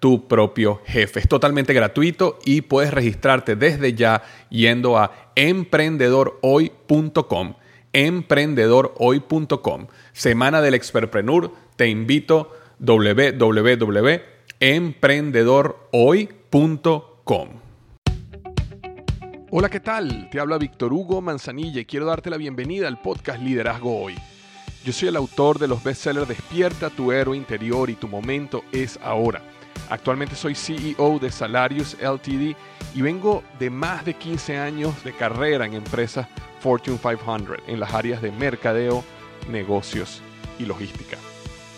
tu propio jefe. Es totalmente gratuito y puedes registrarte desde ya yendo a emprendedorhoy.com. Emprendedorhoy.com. Semana del Expertpreneur. Te invito www.emprendedorhoy.com. Hola, ¿qué tal? Te habla Víctor Hugo Manzanilla y quiero darte la bienvenida al podcast Liderazgo Hoy. Yo soy el autor de los bestsellers Despierta tu héroe interior y tu momento es ahora Actualmente soy CEO de Salarius LTD y vengo de más de 15 años de carrera en empresas Fortune 500 en las áreas de mercadeo, negocios y logística.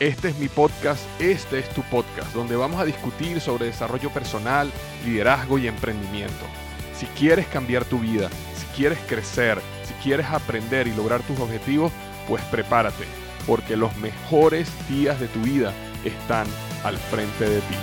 Este es mi podcast, este es tu podcast, donde vamos a discutir sobre desarrollo personal, liderazgo y emprendimiento. Si quieres cambiar tu vida, si quieres crecer, si quieres aprender y lograr tus objetivos, pues prepárate, porque los mejores días de tu vida están al frente de ti.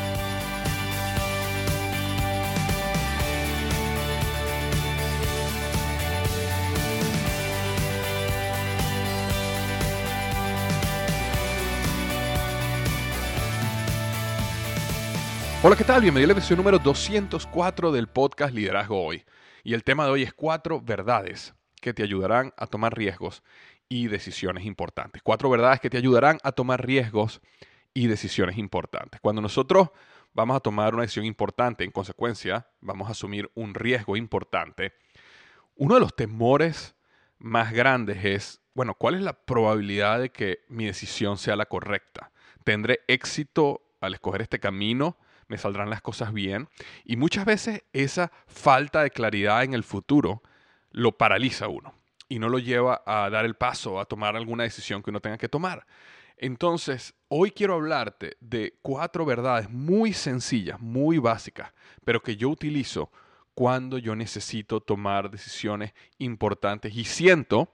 Hola, ¿qué tal? Bienvenido a la versión número 204 del podcast Liderazgo Hoy. Y el tema de hoy es cuatro verdades que te ayudarán a tomar riesgos y decisiones importantes. Cuatro verdades que te ayudarán a tomar riesgos y decisiones importantes. Cuando nosotros vamos a tomar una decisión importante, en consecuencia, vamos a asumir un riesgo importante, uno de los temores más grandes es, bueno, ¿cuál es la probabilidad de que mi decisión sea la correcta? ¿Tendré éxito al escoger este camino? ¿Me saldrán las cosas bien? Y muchas veces esa falta de claridad en el futuro lo paraliza a uno y no lo lleva a dar el paso, a tomar alguna decisión que uno tenga que tomar. Entonces, hoy quiero hablarte de cuatro verdades muy sencillas, muy básicas, pero que yo utilizo cuando yo necesito tomar decisiones importantes y siento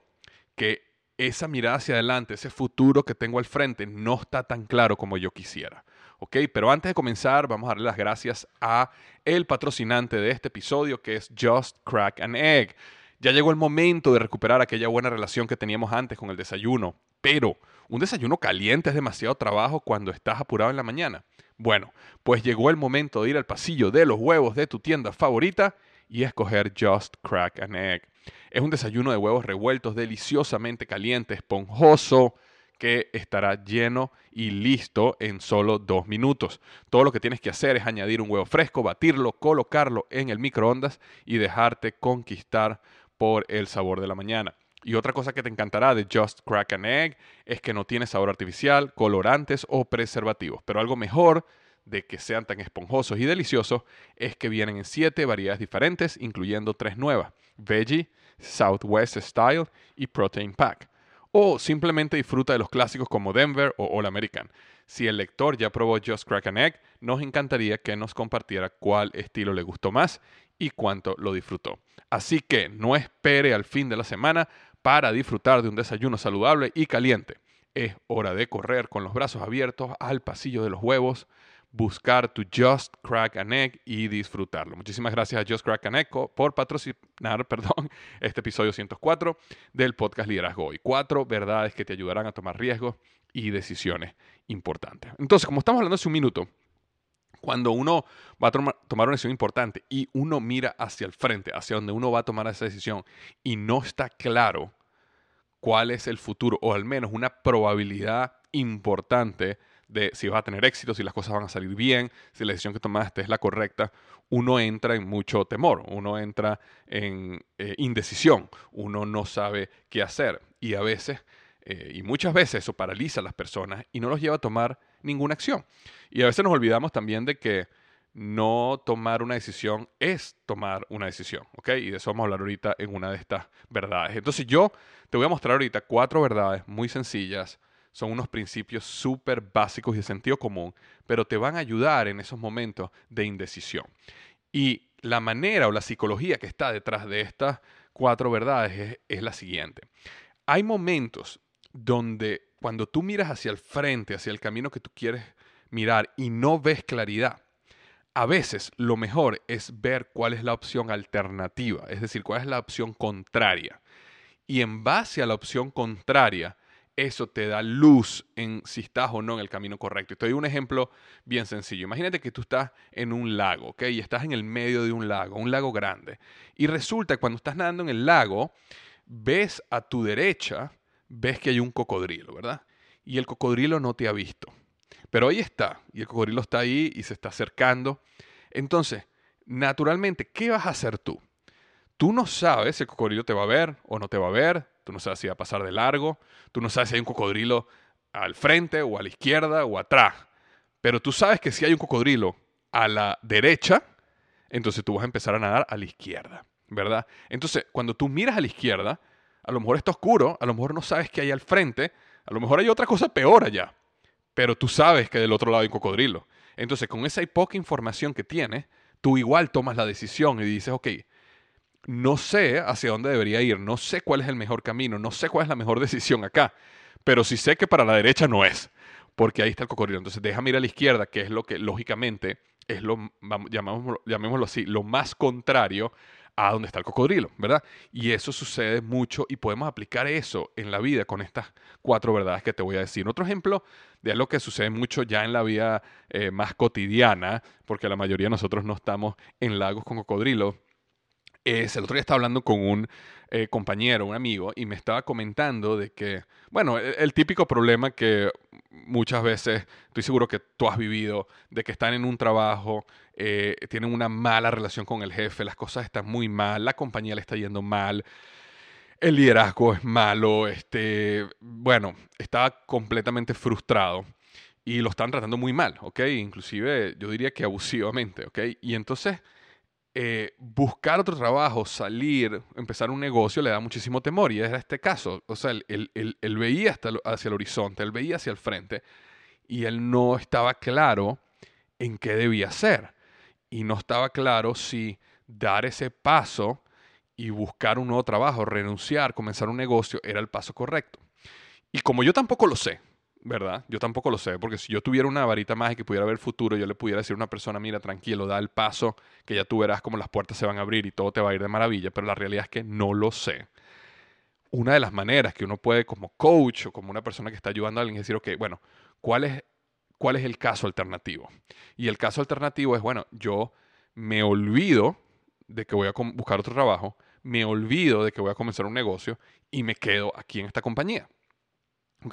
que esa mirada hacia adelante, ese futuro que tengo al frente, no está tan claro como yo quisiera. ¿Ok? Pero antes de comenzar, vamos a darle las gracias a el patrocinante de este episodio, que es Just Crack an Egg. Ya llegó el momento de recuperar aquella buena relación que teníamos antes con el desayuno, pero un desayuno caliente es demasiado trabajo cuando estás apurado en la mañana. Bueno, pues llegó el momento de ir al pasillo de los huevos de tu tienda favorita y escoger Just Crack an Egg. Es un desayuno de huevos revueltos deliciosamente caliente, esponjoso, que estará lleno y listo en solo dos minutos. Todo lo que tienes que hacer es añadir un huevo fresco, batirlo, colocarlo en el microondas y dejarte conquistar por el sabor de la mañana. Y otra cosa que te encantará de Just Crack an Egg es que no tiene sabor artificial, colorantes o preservativos. Pero algo mejor de que sean tan esponjosos y deliciosos es que vienen en siete variedades diferentes, incluyendo tres nuevas: Veggie, Southwest Style y Protein Pack. O simplemente disfruta de los clásicos como Denver o All American. Si el lector ya probó Just Crack an Egg, nos encantaría que nos compartiera cuál estilo le gustó más y cuánto lo disfrutó. Así que no espere al fin de la semana para disfrutar de un desayuno saludable y caliente. Es hora de correr con los brazos abiertos al pasillo de los huevos, buscar tu Just Crack an Egg y disfrutarlo. Muchísimas gracias a Just Crack an Egg por patrocinar perdón, este episodio 104 del podcast Liderazgo Hoy. Cuatro verdades que te ayudarán a tomar riesgos y decisiones importantes. Entonces, como estamos hablando hace un minuto, cuando uno va a tomar una decisión importante y uno mira hacia el frente, hacia donde uno va a tomar esa decisión y no está claro cuál es el futuro o al menos una probabilidad importante de si vas a tener éxito, si las cosas van a salir bien, si la decisión que tomaste es la correcta, uno entra en mucho temor, uno entra en eh, indecisión, uno no sabe qué hacer. Y a veces, eh, y muchas veces eso paraliza a las personas y no los lleva a tomar ninguna acción. Y a veces nos olvidamos también de que no tomar una decisión es tomar una decisión, ¿ok? Y de eso vamos a hablar ahorita en una de estas verdades. Entonces yo te voy a mostrar ahorita cuatro verdades muy sencillas son unos principios súper básicos y de sentido común, pero te van a ayudar en esos momentos de indecisión. Y la manera o la psicología que está detrás de estas cuatro verdades es, la siguiente. Hay momentos donde cuando tú miras hacia el frente, hacia el camino que tú quieres mirar y no ves claridad, a veces lo mejor es ver cuál es la opción alternativa, es decir, cuál es la opción contraria. Y en base a la opción contraria, eso te da luz en si estás o no en el camino correcto. Y te doy un ejemplo bien sencillo. Imagínate que tú estás en un lago, ¿ok? Y estás en el medio de un lago, un lago grande. Y resulta que cuando estás nadando en el lago, ves a tu derecha, ves que hay un cocodrilo, ¿verdad? Y el cocodrilo no te ha visto. Pero ahí está, y el cocodrilo está ahí y se está acercando. Entonces, naturalmente, ¿qué vas a hacer tú? Tú no sabes si el cocodrilo te va a ver o no te va a ver, tú no sabes si va a pasar de largo, tú no sabes si hay un cocodrilo al frente o a la izquierda o atrás, pero tú sabes que si hay un cocodrilo a la derecha, entonces tú vas a empezar a nadar a la izquierda, ¿verdad? Entonces, cuando tú miras a la izquierda, a lo mejor está oscuro, a lo mejor no sabes qué hay al frente, a lo mejor hay otra cosa peor allá, pero tú sabes que del otro lado hay cocodrilo. Entonces, con esa poca información que tienes, tú igual tomas la decisión y dices, ok, no sé hacia dónde debería ir, no sé cuál es el mejor camino, no sé cuál es la mejor decisión acá, pero sí sé que para la derecha no es, porque ahí está el cocodrilo. Entonces déjame ir a la izquierda, que es lo que lógicamente es lo, llamémoslo así, lo más contrario a donde está el cocodrilo, ¿verdad? Y eso sucede mucho y podemos aplicar eso en la vida con estas cuatro verdades que te voy a decir. Otro ejemplo de algo que sucede mucho ya en la vida eh, más cotidiana, porque la mayoría de nosotros no estamos en lagos con cocodrilos, es, el otro día estaba hablando con un eh, compañero, un amigo, y me estaba comentando de que, bueno, e, el, típico problema que muchas veces, estoy seguro que tú has vivido, de que están en un trabajo, eh, tienen una mala relación con el jefe, las cosas están muy mal, la compañía le está yendo mal, el liderazgo es malo, este, bueno, está completamente frustrado y lo están tratando muy mal, ¿ok? Inclusive yo diría que abusivamente, ¿ok? Y entonces eh, buscar otro trabajo, salir, empezar un negocio le da muchísimo temor y era este caso. O sea, él, veía hasta hacia el horizonte, él veía hacia el frente y él no estaba claro en qué debía hacer. Y no estaba claro si dar ese paso y buscar un nuevo trabajo, renunciar, comenzar un negocio era el paso correcto. Y como yo tampoco lo sé, ¿verdad? Yo tampoco lo sé, porque si yo tuviera una varita mágica y pudiera ver el futuro, yo le pudiera decir a una persona, mira, tranquilo, da el paso, que ya tú verás cómo las puertas se van a abrir y todo te va a ir de maravilla, pero la realidad es que no lo sé. Una de las maneras que uno puede como coach o como una persona que está ayudando a alguien es decir, ok, bueno, ¿cuál es, cuál es el caso alternativo? Y el caso alternativo es, bueno, yo me olvido de que voy a buscar otro trabajo, me olvido de que voy a comenzar un negocio y me quedo aquí en esta compañía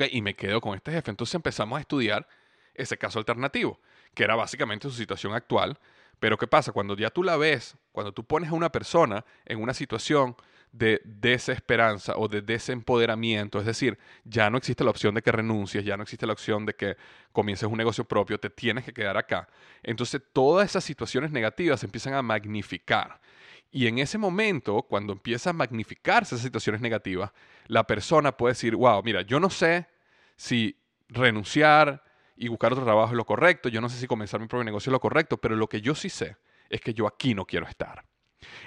y me quedo con este jefe. Entonces empezamos a estudiar ese caso alternativo, que era básicamente su situación actual. Pero ¿qué pasa? Cuando ya tú la ves, cuando tú pones a una persona en una situación de desesperanza o de desempoderamiento, es decir, ya no existe la opción de que renuncies, ya no existe la opción de que comiences un negocio propio, te tienes que quedar acá. Entonces todas esas situaciones negativas se empiezan a magnificar. Y en ese momento, cuando empieza a magnificarse esas situaciones negativas, la persona puede decir, wow, mira, yo no sé si renunciar y buscar otro trabajo es lo correcto, yo no sé si comenzar mi propio negocio es lo correcto, pero lo que yo sí sé es que yo aquí no quiero estar.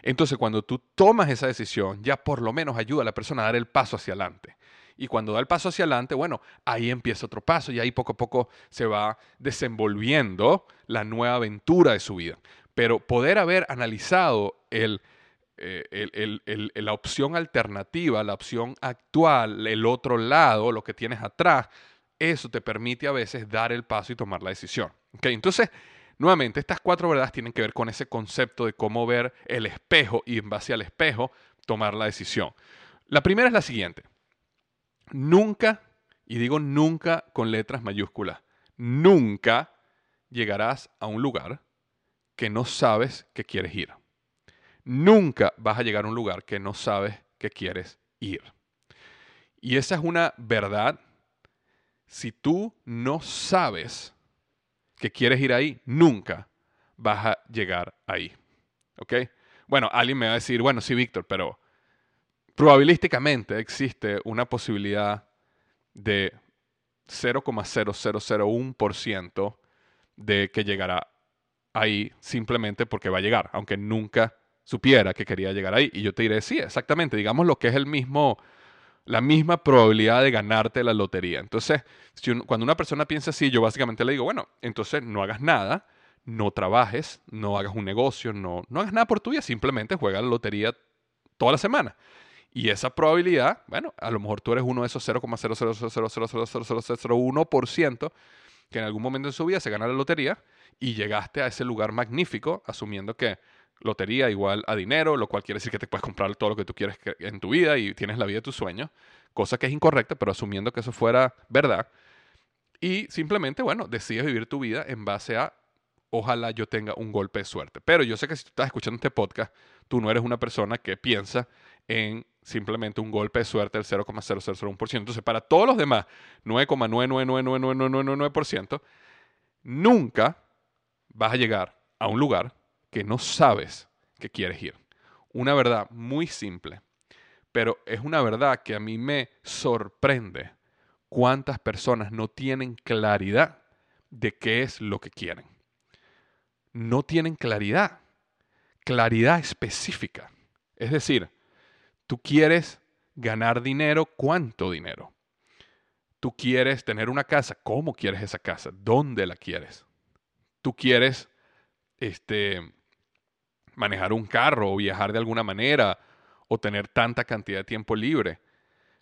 Entonces, cuando tú tomas esa decisión, ya por lo menos ayuda a la persona a dar el paso hacia adelante. Y cuando da el paso hacia adelante, bueno, ahí empieza otro paso y ahí poco a poco se va desenvolviendo la nueva aventura de su vida. Pero poder haber analizado el, eh, la opción alternativa, la opción actual, el otro lado, lo que tienes atrás, eso te permite a veces dar el paso y tomar la decisión. Entonces, nuevamente, estas cuatro verdades tienen que ver con ese concepto de cómo ver el espejo y en base al espejo tomar la decisión. La primera es la siguiente. Nunca, y digo nunca con letras mayúsculas, nunca llegarás a un lugar que no sabes que quieres ir. Nunca vas a llegar a un lugar que no sabes que quieres ir. Y esa es una verdad. Si tú no sabes que quieres ir ahí, nunca vas a llegar ahí. ¿Ok? Bueno, alguien me va a decir, bueno, sí, Víctor, pero probabilísticamente existe una posibilidad de 0,0001% de que llegará ahí simplemente porque va a llegar, aunque nunca supiera que quería llegar ahí. Y yo te diré, sí, exactamente, digamos lo que es el mismo, la misma probabilidad de ganarte la lotería. Entonces, cuando una persona piensa así, yo básicamente le digo, bueno, entonces no hagas nada, no trabajes, no hagas un negocio, no, no hagas nada por tuya, simplemente juega la lotería toda la semana. Y esa probabilidad, bueno, a lo mejor tú eres uno de esos 0,000000001% que en algún momento de su vida se gana la lotería y llegaste a ese lugar magnífico asumiendo que lotería igual a dinero, lo cual quiere decir que te puedes comprar todo lo que tú quieres en tu vida y tienes la vida de tus sueños, cosa que es incorrecta, pero asumiendo que eso fuera verdad. Y simplemente, bueno, decides vivir tu vida en base a ojalá yo tenga un golpe de suerte. Pero yo sé que si tú estás escuchando este podcast, tú no eres una persona que piensa en simplemente un golpe de suerte del 0,0001%. Entonces, para todos los demás, 9,9999999%, nunca vas a llegar a un lugar que no sabes que quieres ir. Una verdad muy simple, pero es una verdad que a mí me sorprende cuántas personas no tienen claridad de qué es lo que quieren. No tienen claridad, claridad específica. Es decir, tú quieres ganar dinero, ¿cuánto dinero? Tú quieres tener una casa, ¿cómo quieres esa casa? ¿Dónde la quieres? Tú quieres este, manejar un carro o viajar de alguna manera o tener tanta cantidad de tiempo libre.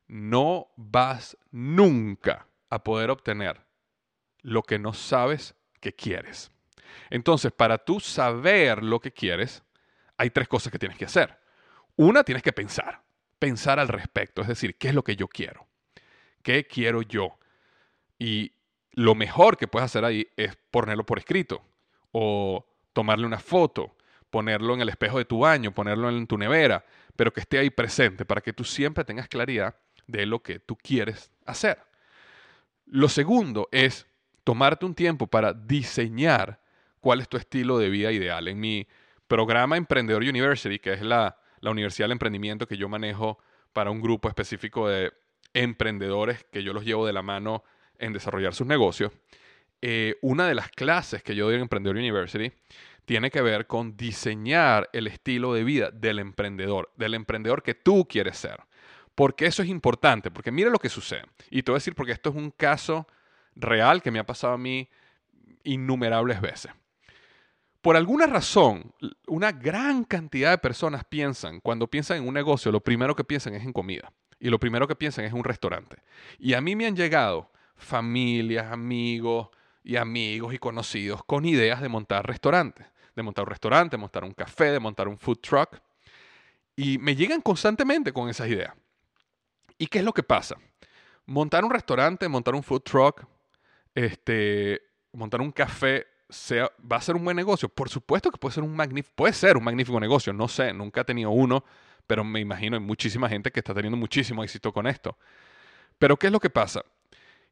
No vas nunca a poder obtener lo que no sabes que quieres. Entonces, para tú saber lo que quieres, hay tres cosas que tienes que hacer. Una, tienes que pensar, pensar al respecto, es decir, ¿qué es lo que yo quiero? ¿Qué quiero yo? Y lo mejor que puedes hacer ahí es ponerlo por escrito o tomarle una foto ponerlo en el espejo de tu baño, ponerlo en tu nevera, pero que esté ahí presente para que tú siempre tengas claridad de lo que tú quieres hacer. Lo segundo es tomarte un tiempo para diseñar cuál es tu estilo de vida ideal. En mi programa Emprendedor University, que es la, Universidad del Emprendimiento que yo manejo para un grupo específico de emprendedores que yo los llevo de la mano en desarrollar sus negocios, eh, una de las clases que yo doy en Emprendedor University tiene que ver con diseñar el estilo de vida del emprendedor, del emprendedor que tú quieres ser. Porque eso es importante, porque mira lo que sucede. Y te voy a decir porque esto es un caso real que me ha pasado a mí innumerables veces. Por alguna razón, una gran cantidad de personas piensan, cuando piensan en un negocio, lo primero que piensan es en comida. Y lo primero que piensan es un restaurante. Y a mí me han llegado familias, amigos y amigos y conocidos con ideas de montar restaurantes de montar un restaurante, de montar un café, de montar un food truck. Y me llegan constantemente con esas ideas. ¿Y qué es lo que pasa? Montar un restaurante, montar un food truck, este, montar un café, sea, ¿va a ser un buen negocio? Por supuesto que puede ser un magnífico, puede ser un magnífico negocio. No sé, nunca he tenido uno, pero me imagino hay muchísima gente que está teniendo muchísimo éxito con esto. Pero ¿qué es lo que pasa?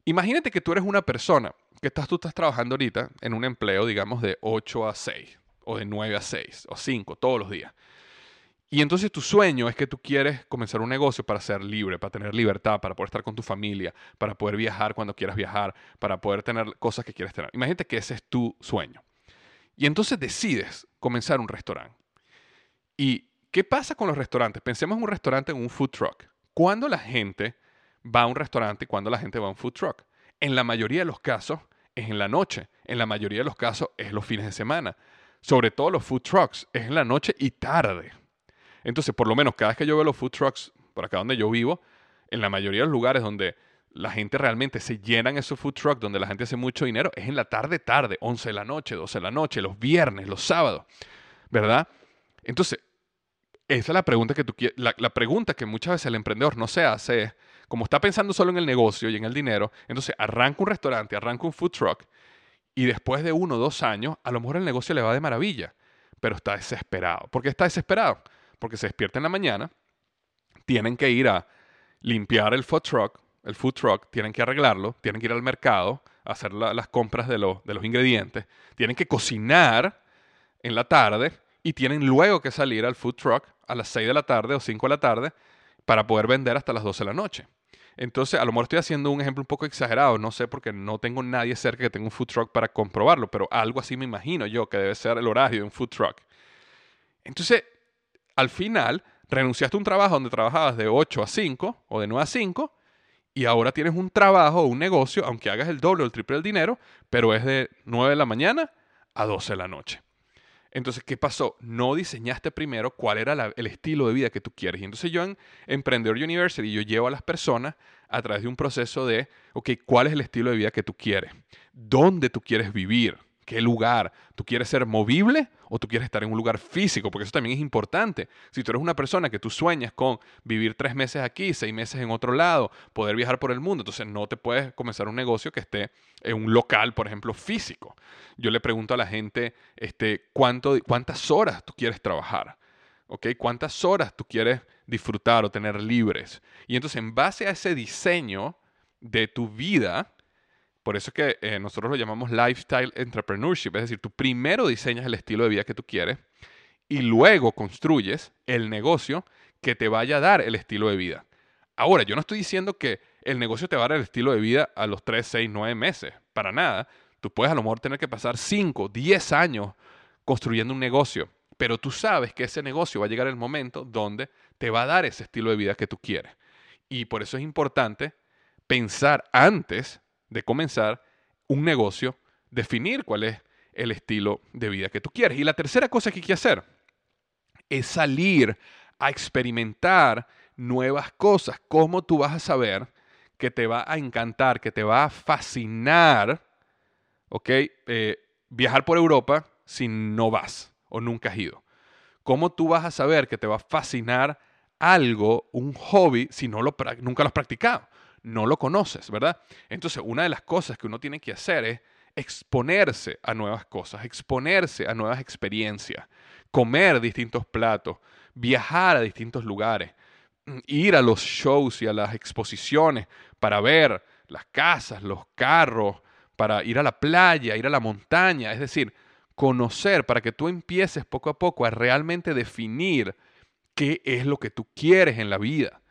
Imagínate que tú eres una persona que estás, tú estás trabajando ahorita en un empleo, digamos, de 8 a 6, o de 9 a 6 o 5 todos los días. Y entonces tu sueño es que tú quieres comenzar un negocio para ser libre, para tener libertad, para poder estar con tu familia, para poder viajar cuando quieras viajar, para poder tener cosas que quieres tener. Imagínate que ese es tu sueño. Y entonces decides comenzar un restaurante. ¿Y qué pasa con los restaurantes? Pensemos en un restaurante en un food truck. ¿Cuándo la gente va a un restaurante y cuándo la gente va a un food truck? En la mayoría de los casos es en la noche. En la mayoría de los casos es los fines de semana sobre todo los food trucks, es en la noche y tarde. Entonces, por lo menos cada vez que yo veo los food trucks por acá donde yo vivo, en la mayoría de los lugares donde la gente realmente se llenan esos food trucks, donde la gente hace mucho dinero, es en la tarde, tarde, 11 de la noche, 12 de la noche, los viernes, los sábados, ¿verdad? Entonces, esa es la pregunta que tú la, pregunta que muchas veces el emprendedor no se hace como está pensando solo en el negocio y en el dinero, entonces arranca un restaurante, arranca un food truck y después de uno o dos años, a lo mejor el negocio le va de maravilla, pero está desesperado. ¿Por qué está desesperado? Porque se despierta en la mañana, tienen que ir a limpiar el food truck, el food truck, tienen que arreglarlo, tienen que ir al mercado, a hacer las compras de, de los ingredientes, tienen que cocinar en la tarde y tienen luego que salir al food truck a las 6 de la tarde o 5 de la tarde para poder vender hasta las 12 de la noche. Entonces, a lo mejor estoy haciendo un ejemplo un poco exagerado, no sé, porque no tengo nadie cerca que tenga un food truck para comprobarlo, pero algo así me imagino yo que debe ser el horario de un food truck. Entonces, al final, renunciaste a un trabajo donde trabajabas de 8 a 5 o de 9 a 5 y ahora tienes un trabajo o un negocio, aunque hagas el doble o el triple del dinero, pero es de 9 de la mañana a 12 de la noche. Entonces, ¿qué pasó? No diseñaste primero cuál era el estilo de vida que tú quieres. Y entonces yo en Emprendedor University, yo llevo a las personas a través de un proceso de, ok, ¿cuál es el estilo de vida que tú quieres? ¿Dónde tú quieres vivir? ¿Qué lugar? ¿Tú quieres ser movible o tú quieres estar en un lugar físico? Porque eso también es importante. Si tú eres una persona que tú sueñas con vivir tres meses aquí, seis meses en otro lado, poder viajar por el mundo, entonces no te puedes comenzar un negocio que esté en un local, por ejemplo, físico. Yo le pregunto a la gente este, ¿cuánto, cuántas horas tú quieres trabajar. ¿ok? ¿Cuántas horas tú quieres disfrutar o tener libres? Y entonces en base a ese diseño de tu vida, por eso es que eh, nosotros lo llamamos lifestyle entrepreneurship, es decir, tú primero diseñas el estilo de vida que tú quieres y luego construyes el negocio que te vaya a dar el estilo de vida. Ahora, yo no estoy diciendo que el negocio te va a dar el estilo de vida a los 3, 6, 9 meses, para nada. Tú puedes a lo mejor tener que pasar 5, 10 años construyendo un negocio, pero tú sabes que ese negocio va a llegar el momento donde te va a dar ese estilo de vida que tú quieres. Y por eso es importante pensar antes de comenzar un negocio, definir cuál es el estilo de vida que tú quieres. Y la tercera cosa que hay que hacer es salir a experimentar nuevas cosas. ¿Cómo tú vas a saber que te va a encantar, que te va a fascinar, ok? Eh, viajar por Europa si no vas o nunca has ido. ¿Cómo tú vas a saber que te va a fascinar algo, un hobby, si no lo, nunca lo has practicado? No lo conoces, ¿verdad? Entonces, una de las cosas que uno tiene que hacer es exponerse a nuevas cosas, exponerse a nuevas experiencias, comer distintos platos, viajar a distintos lugares, mm, ir a los shows y a las exposiciones para ver las casas, los carros, para ir a la playa, ir a la montaña, es decir, conocer para que tú empieces poco a poco a realmente definir qué es lo que tú quieres en la vida.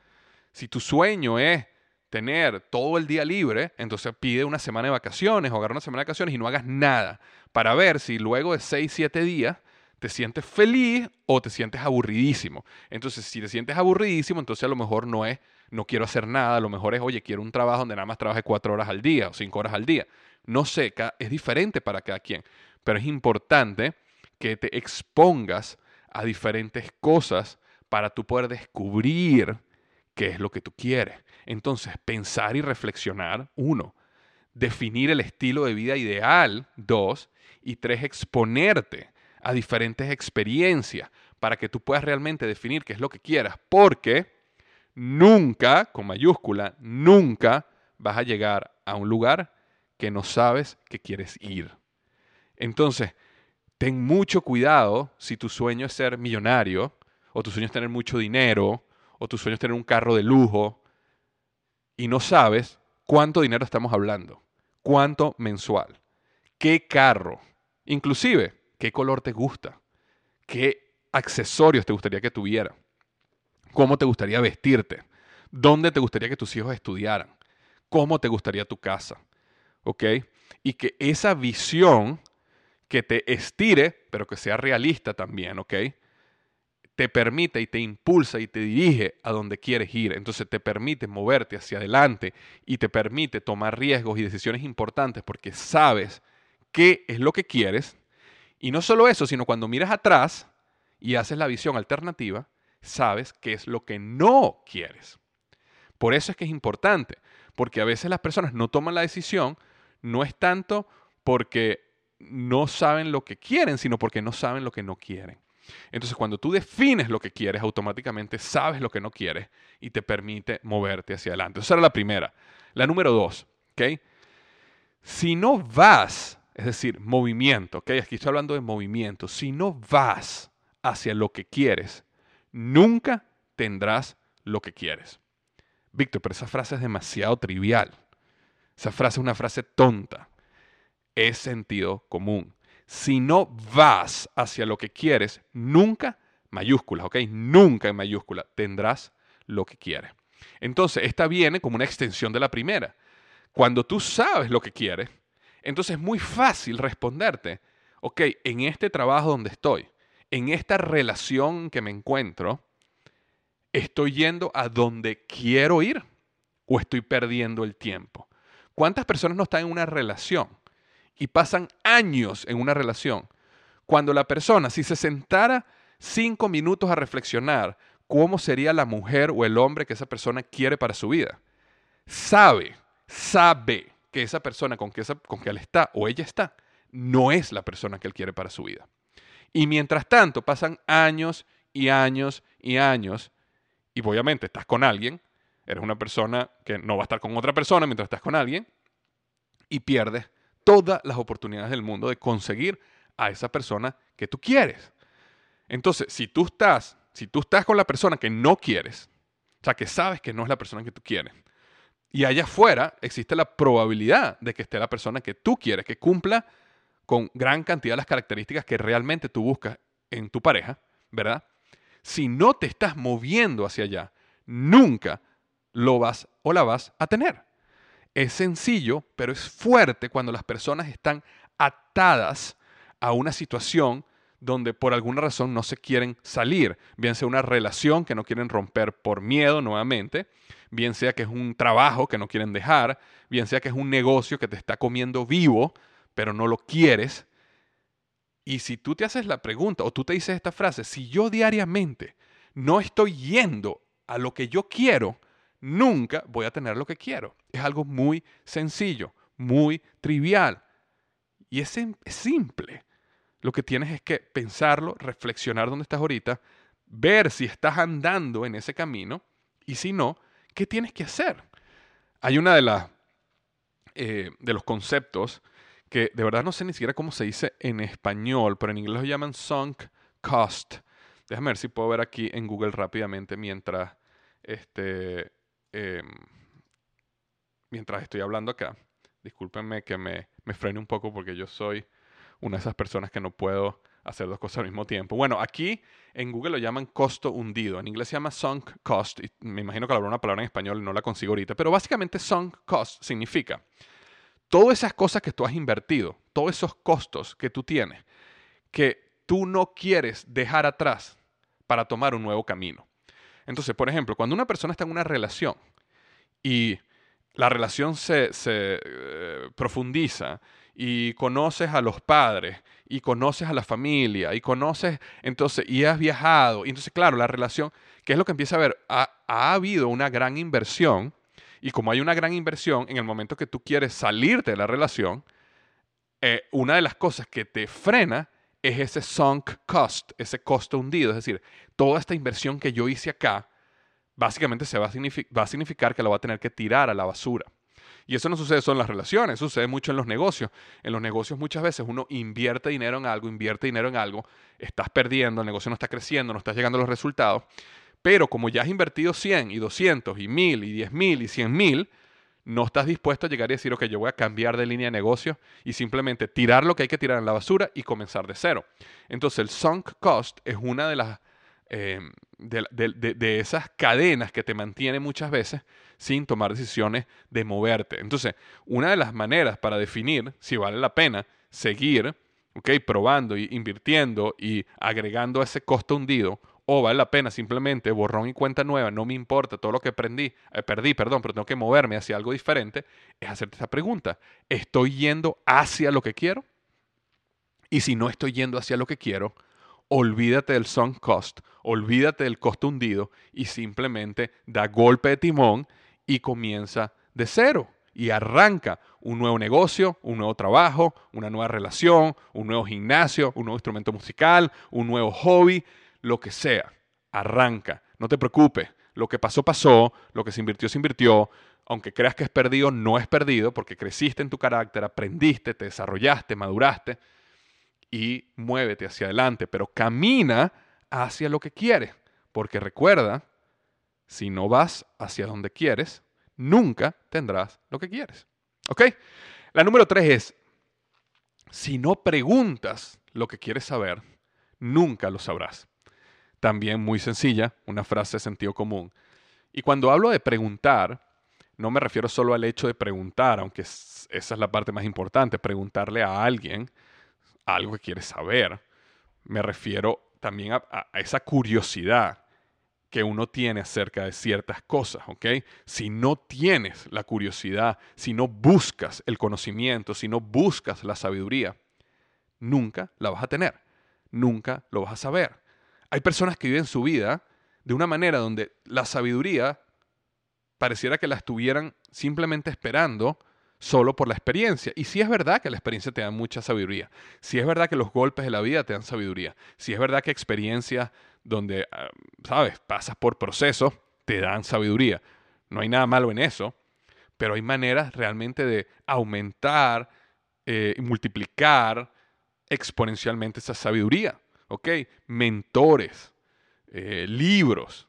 Si tu sueño es tener todo el día libre, entonces pide una semana de vacaciones o agarra una semana de vacaciones y no hagas nada para ver si luego de 6, 7 días te sientes feliz o te sientes aburridísimo. Entonces, si te sientes aburridísimo, entonces a lo mejor no es, no quiero hacer nada, a lo mejor es, oye, quiero un trabajo donde nada más trabaje 4 horas al día o 5 horas al día. No sé, es diferente para cada quien, pero es importante que te expongas a diferentes cosas para tú poder descubrir qué es lo que tú quieres. Entonces, pensar y reflexionar, uno, definir el estilo de vida ideal, dos, y tres, exponerte a diferentes experiencias para que tú puedas realmente definir qué es lo que quieras, porque nunca, con mayúscula, nunca vas a llegar a un lugar que no sabes que quieres ir. Entonces, ten mucho cuidado si tu sueño es ser millonario, o tu sueño es tener mucho dinero, o tu sueño es tener un carro de lujo, y no sabes cuánto dinero estamos hablando, cuánto mensual, qué carro, inclusive qué color te gusta, qué accesorios te gustaría que tuviera, cómo te gustaría vestirte, dónde te gustaría que tus hijos estudiaran, cómo te gustaría tu casa, ¿ok? Y que esa visión que te estire, pero que sea realista también, ¿ok? Te permite y te impulsa y te dirige a donde quieres ir. Entonces te permite moverte hacia adelante y te permite tomar riesgos y decisiones importantes porque sabes qué es lo que quieres. Y no solo eso, sino cuando miras atrás y haces la visión alternativa, sabes qué es lo que no quieres. Por eso es que es importante, porque a veces las personas no toman la decisión, no es tanto porque no saben lo que quieren, sino porque no saben lo que no quieren. Entonces, cuando tú defines lo que quieres, automáticamente sabes lo que no quieres y te permite moverte hacia adelante. Esa era la primera. La número dos, ¿ok? Si no vas, es decir, movimiento, ¿ok? Aquí estoy hablando de movimiento. Si no vas hacia lo que quieres, nunca tendrás lo que quieres. Víctor, pero esa frase es demasiado trivial. Esa frase es una frase tonta. Es sentido común si no vas hacia lo que quieres, nunca, mayúsculas, ¿ok? Nunca en mayúscula tendrás lo que quieres. Entonces, esta viene como una extensión de la primera. Cuando tú sabes lo que quieres, entonces es muy fácil responderte, ok, en este trabajo donde estoy, en esta relación que me encuentro, ¿estoy yendo a donde quiero ir o estoy perdiendo el tiempo? ¿Cuántas personas no están en una relación y pasan años en una relación? Cuando la persona, si se sentara cinco minutos a reflexionar cómo sería la mujer o el hombre que esa persona quiere para su vida, sabe, sabe que esa persona con que, con que él está o ella está no es la persona que él quiere para su vida. Y mientras tanto pasan años y años y años y obviamente estás con alguien, eres una persona que no va a estar con otra persona mientras estás con alguien y pierdes todas las oportunidades del mundo de conseguir a esa persona que tú quieres. Entonces, si tú estás, si tú estás con la persona que no quieres, o sea, que sabes que no es la persona que tú quieres, y allá afuera existe la probabilidad de que esté la persona que tú quieres, que cumpla con gran cantidad de las características que realmente tú buscas en tu pareja, ¿verdad? Si no te estás moviendo hacia allá, nunca lo vas o la vas a tener. Es sencillo, pero es fuerte cuando las personas están atadas a una situación donde por alguna razón no se quieren salir, bien sea una relación que no quieren romper por miedo nuevamente, bien sea que es un trabajo que no quieren dejar, bien sea que es un negocio que te está comiendo vivo, pero no lo quieres. Y si tú te haces la pregunta o tú te dices esta frase, si yo diariamente no estoy yendo a lo que yo quiero, nunca voy a tener lo que quiero. Es algo muy sencillo, muy trivial. Y es, simple. Lo que tienes es que pensarlo, reflexionar dónde estás ahorita, ver si estás andando en ese camino y si no, ¿qué tienes que hacer? Hay una de las eh, de los conceptos que de verdad no sé ni siquiera cómo se dice en español, pero en inglés lo llaman sunk cost. Déjame ver si puedo ver aquí en Google rápidamente mientras, este, em, mientras estoy hablando acá. Discúlpenme que me, me frene un poco porque yo soy una de esas personas que no puedo hacer dos cosas al mismo tiempo. Bueno, aquí en Google lo llaman costo hundido. En inglés se llama sunk cost. Y me imagino que habrá una palabra en español, no la consigo ahorita. Pero básicamente sunk cost significa todas esas cosas que tú has invertido, todos esos costos que tú tienes, que tú no quieres dejar atrás para tomar un nuevo camino. Entonces, por ejemplo, cuando una persona está en una relación y la relación se, eh, profundiza y conoces a los padres y conoces a la familia y conoces entonces y has viajado y entonces claro la relación qué es lo que empieza a ver ha, habido una gran inversión y como hay una gran inversión en el momento que tú quieres salirte de la relación eh, una de las cosas que te frena es ese sunk cost ese costo hundido es decir toda esta inversión que yo hice acá básicamente se va a, va a significar que lo va a tener que tirar a la basura. Y eso no sucede solo en las relaciones, sucede mucho en los negocios. En los negocios muchas veces uno invierte dinero en algo, invierte dinero en algo, estás perdiendo, el negocio no está creciendo, no estás llegando a los resultados, pero como ya has invertido 100 y 200 y 1000 y 10 mil y 100 mil, no estás dispuesto a llegar y decir, ok, yo voy a cambiar de línea de negocio y simplemente tirar lo que hay que tirar en la basura y comenzar de cero. Entonces el sunk cost es una de las Em, de, esas cadenas que te mantienen muchas veces sin tomar decisiones de moverte. Entonces, una de las maneras para definir si vale la pena seguir, okay, probando y invirtiendo y agregando ese costo hundido, o vale la pena simplemente borrón y cuenta nueva, no me importa todo lo que aprendí, eh, perdí, perdón, pero tengo que moverme hacia algo diferente, es hacerte esta pregunta. ¿Estoy yendo hacia lo que quiero? Y si no estoy yendo hacia lo que quiero, olvídate del sunk cost, olvídate del costo hundido y simplemente da golpe de timón y comienza de cero y arranca un nuevo negocio, un nuevo trabajo, una nueva relación, un nuevo gimnasio, un nuevo instrumento musical, un nuevo hobby, lo que sea. Arranca, no te preocupes. Lo que pasó, pasó, lo que se invirtió, se invirtió. Aunque creas que es perdido, no es perdido porque creciste en tu carácter, aprendiste, te desarrollaste, maduraste y muévete hacia adelante, pero camina hacia lo que quieres, porque recuerda, si no vas hacia donde quieres, nunca tendrás lo que quieres. ¿Ok? La número tres es, si no preguntas lo que quieres saber, nunca lo sabrás. También muy sencilla, una frase de sentido común. Y cuando hablo de preguntar, no me refiero solo al hecho de preguntar, aunque esa es la parte más importante, preguntarle a alguien algo que quiere saber. Me refiero también a, esa curiosidad que uno tiene acerca de ciertas cosas, ¿ok? Si no tienes la curiosidad, si no buscas el conocimiento, si no buscas la sabiduría, nunca la vas a tener, nunca lo vas a saber. Hay personas que viven su vida de una manera donde la sabiduría pareciera que la estuvieran simplemente esperando solo por la experiencia. Y si es verdad que la experiencia te da mucha sabiduría, si es verdad que los golpes de la vida te dan sabiduría, si es verdad que experiencias donde, ah, sabes, pasas por procesos, te dan sabiduría. No hay nada malo en eso, pero hay maneras realmente de aumentar eh, y multiplicar exponencialmente esa sabiduría. ¿Ok? Mentores, eh, libros,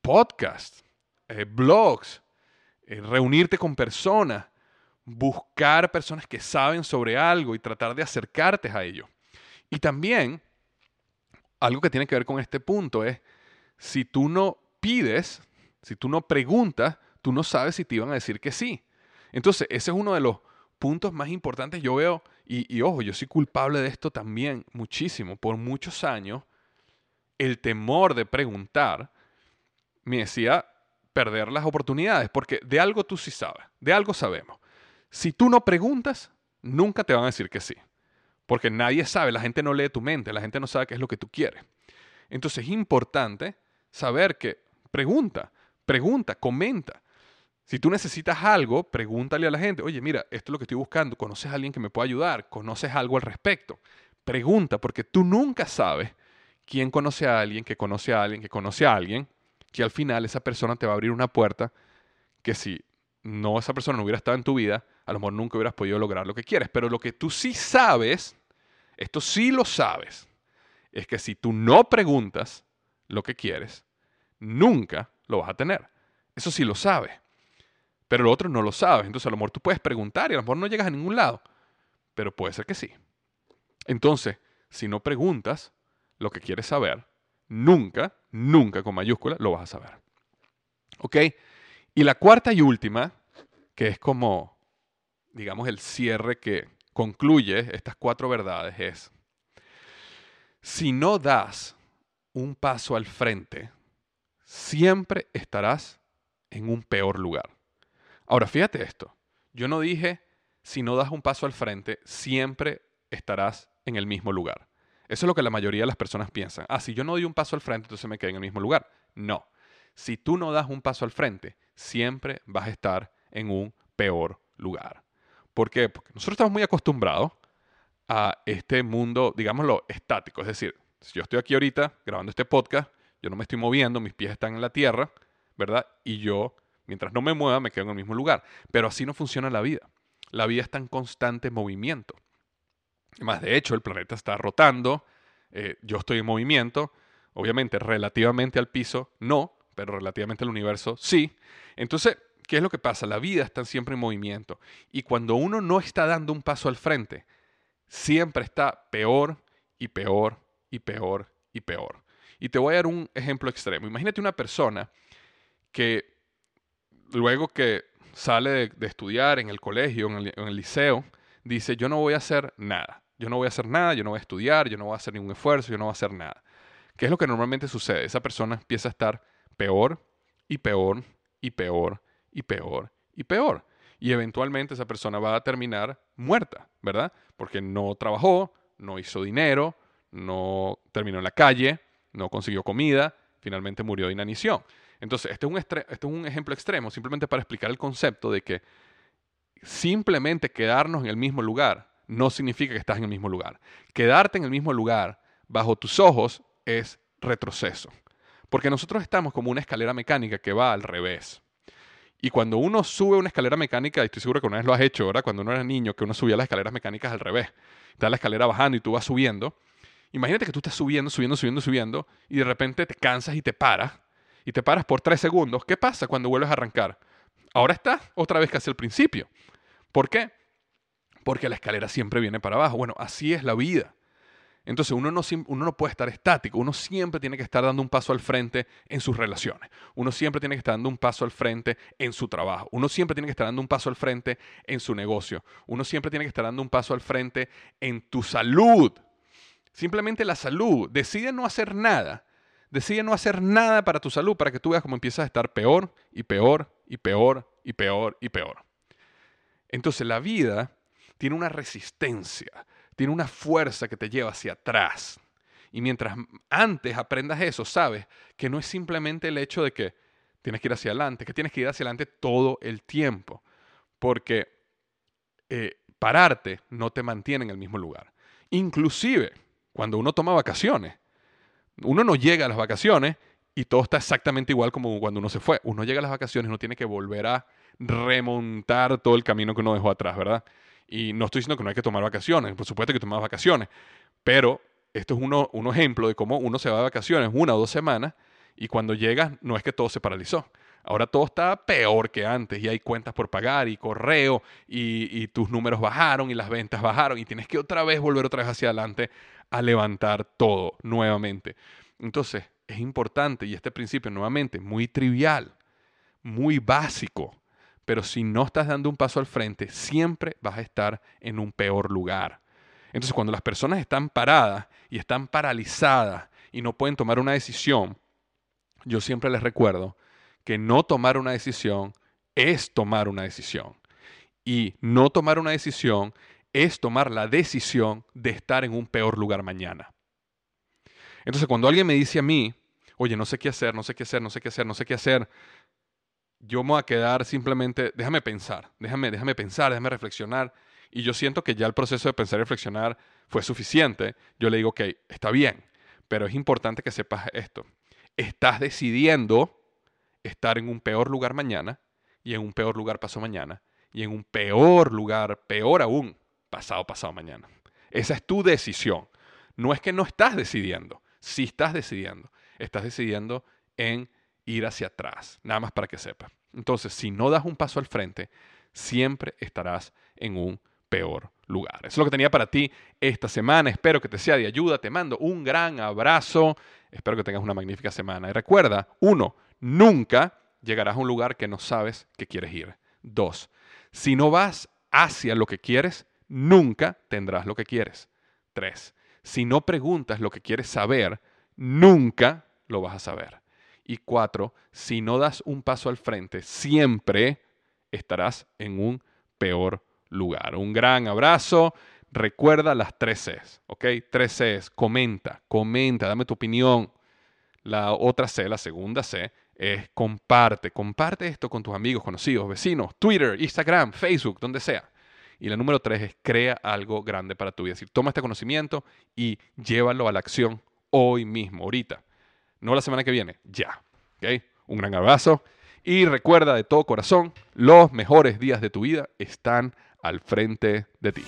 podcasts, eh, blogs, reunirte con personas, buscar personas que saben sobre algo y tratar de acercarte a ello. Y también algo que tiene que ver con este punto es, si tú no pides, si tú no preguntas, tú no sabes si te iban a decir que sí. Entonces, ese es uno de los puntos más importantes. Yo veo, y, y ojo, yo soy culpable de esto también muchísimo. Por muchos años, el temor de preguntar me decía perder las oportunidades, porque de algo tú sí sabes, de algo sabemos. Si tú no preguntas, nunca te van a decir que sí. Porque nadie sabe, la gente no lee tu mente, la gente no sabe qué es lo que tú quieres. Entonces es importante saber que pregunta, pregunta, comenta. Si tú necesitas algo, pregúntale a la gente, oye, mira, esto es lo que estoy buscando, ¿conoces a alguien que me pueda ayudar? ¿Conoces algo al respecto? Pregunta, porque tú nunca sabes quién conoce a alguien, que conoce a alguien, que conoce a alguien, que al final esa persona te va a abrir una puerta que si no esa persona no hubiera estado en tu vida, a lo mejor nunca hubieras podido lograr lo que quieres. Pero lo que tú sí sabes esto sí lo sabes, es que si tú no preguntas lo que quieres, nunca lo vas a tener. Eso sí lo sabes. Pero lo otro no lo sabes. Entonces a lo mejor tú puedes preguntar y a lo mejor no llegas a ningún lado. Pero puede ser que sí. Entonces, si no preguntas lo que quieres saber, nunca, nunca con mayúscula lo vas a saber. ¿Ok? Y la cuarta y última, que es como, digamos, el cierre que concluye estas cuatro verdades es, si no das un paso al frente, siempre estarás en un peor lugar. Ahora, fíjate esto, yo no dije, si no das un paso al frente, siempre estarás en el mismo lugar. Eso es lo que la mayoría de las personas piensan. Ah, si yo no doy un paso al frente, entonces me quedo en el mismo lugar. No. Si tú no das un paso al frente, siempre vas a estar en un peor lugar. ¿Por qué? Porque nosotros estamos muy acostumbrados a este mundo, digámoslo, estático. Es decir, si yo estoy aquí ahorita grabando este podcast, yo no me estoy moviendo, mis pies están en la tierra, ¿verdad? Y yo, mientras no me mueva, me quedo en el mismo lugar. Pero así no funciona la vida. La vida está en constante movimiento. Más de hecho, el planeta está rotando, eh, yo estoy en movimiento, obviamente relativamente al piso, no, pero relativamente al universo, sí. Entonces, ¿Qué es lo que pasa? La vida está siempre en movimiento. Y cuando uno no está dando un paso al frente, siempre está peor y peor y peor y peor. Y te voy a dar un ejemplo extremo. Imagínate una persona que luego que sale de, estudiar en el colegio, en en el liceo, dice, yo no voy a hacer nada. Yo no voy a hacer nada, yo no voy a estudiar, yo no voy a hacer ningún esfuerzo, yo no voy a hacer nada. ¿Qué es lo que normalmente sucede? Esa persona empieza a estar peor y peor y peor y peor y peor. Y eventualmente esa persona va a terminar muerta, ¿verdad? Porque no trabajó, no hizo dinero, no terminó en la calle, no consiguió comida, finalmente murió de inanición. Entonces, este es, un este es un ejemplo extremo, simplemente para explicar el concepto de que simplemente quedarnos en el mismo lugar no significa que estás en el mismo lugar. Quedarte en el mismo lugar bajo tus ojos es retroceso. Porque nosotros estamos como una escalera mecánica que va al revés. Y cuando uno sube una escalera mecánica, y estoy seguro que una vez lo has hecho. Cuando uno era niño, que uno subía las escaleras mecánicas al revés. Está la escalera bajando y tú vas subiendo. Imagínate que tú estás subiendo, subiendo, subiendo, subiendo, y de repente te cansas y te paras. Y te paras por tres segundos. ¿Qué pasa cuando vuelves a arrancar? Ahora estás otra vez casi al principio. ¿Por qué? Porque la escalera siempre viene para abajo. Bueno, así es la vida. Entonces uno no, uno no puede estar estático, uno siempre tiene que estar dando un paso al frente en sus relaciones, uno siempre tiene que estar dando un paso al frente en su trabajo, uno siempre tiene que estar dando un paso al frente en su negocio, uno siempre tiene que estar dando un paso al frente en tu salud. Simplemente la salud, decide no hacer nada, decide no hacer nada para tu salud para que tú veas cómo empiezas a estar peor y peor y peor y peor y peor. Entonces la vida tiene una resistencia tiene una fuerza que te lleva hacia atrás. Y mientras antes aprendas eso, sabes que no es simplemente el hecho de que tienes que ir hacia adelante, que tienes que ir hacia adelante todo el tiempo. Porque eh, pararte no te mantiene en el mismo lugar. Inclusive cuando uno toma vacaciones, uno no llega a las vacaciones y todo está exactamente igual como cuando uno se fue. Uno llega a las vacaciones y uno tiene que volver a remontar todo el camino que uno dejó atrás, ¿verdad? Y no estoy diciendo que no hay que tomar vacaciones, por supuesto que tomar vacaciones, pero esto es uno, un ejemplo de cómo uno se va de vacaciones una o dos semanas y cuando llegas no es que todo se paralizó. Ahora todo está peor que antes y hay cuentas por pagar y correo y, y, tus números bajaron y las ventas bajaron y tienes que otra vez volver otra vez hacia adelante a levantar todo nuevamente. Entonces es importante y este principio nuevamente muy trivial, muy básico, pero si no estás dando un paso al frente, siempre vas a estar en un peor lugar. Entonces, cuando las personas están paradas y están paralizadas y no pueden tomar una decisión, yo siempre les recuerdo que no tomar una decisión es tomar una decisión. Y no tomar una decisión es tomar la decisión de estar en un peor lugar mañana. Entonces, cuando alguien me dice a mí, oye, no sé qué hacer, no sé qué hacer, no sé qué hacer, no sé qué hacer, yo me voy a quedar simplemente, déjame pensar, déjame, déjame pensar, déjame reflexionar. Y yo siento que ya el proceso de pensar y reflexionar fue suficiente. Yo le digo, ok, está bien, pero es importante que sepas esto. Estás decidiendo estar en un peor lugar mañana y en un peor lugar pasado mañana y en un peor lugar, peor aún, pasado pasado mañana. Esa es tu decisión. No es que no estás decidiendo, sí estás decidiendo. Estás decidiendo en ir hacia atrás, nada más para que sepa. Entonces, si no das un paso al frente, siempre estarás en un peor lugar. Eso es lo que tenía para ti esta semana. Espero que te sea de ayuda. Te mando un gran abrazo. Espero que tengas una magnífica semana. Y recuerda, uno, nunca llegarás a un lugar que no sabes que quieres ir. Dos, si no vas hacia lo que quieres, nunca tendrás lo que quieres. Tres, si no preguntas lo que quieres saber, nunca lo vas a saber. Y cuatro, si no das un paso al frente, siempre estarás en un peor lugar. Un gran abrazo. Recuerda las tres Cs, ¿ok? Tres Cs. Comenta, comenta, dame tu opinión. La otra C, la segunda C, es comparte. Comparte esto con tus amigos, conocidos, vecinos, Twitter, Instagram, Facebook, donde sea. Y la número tres es crea algo grande para tu vida. Es decir, toma este conocimiento y llévalo a la acción hoy mismo, ahorita. No la semana que viene, ya. ¿Okay? Un gran abrazo. Y recuerda de todo corazón, los mejores días de tu vida están al frente de ti.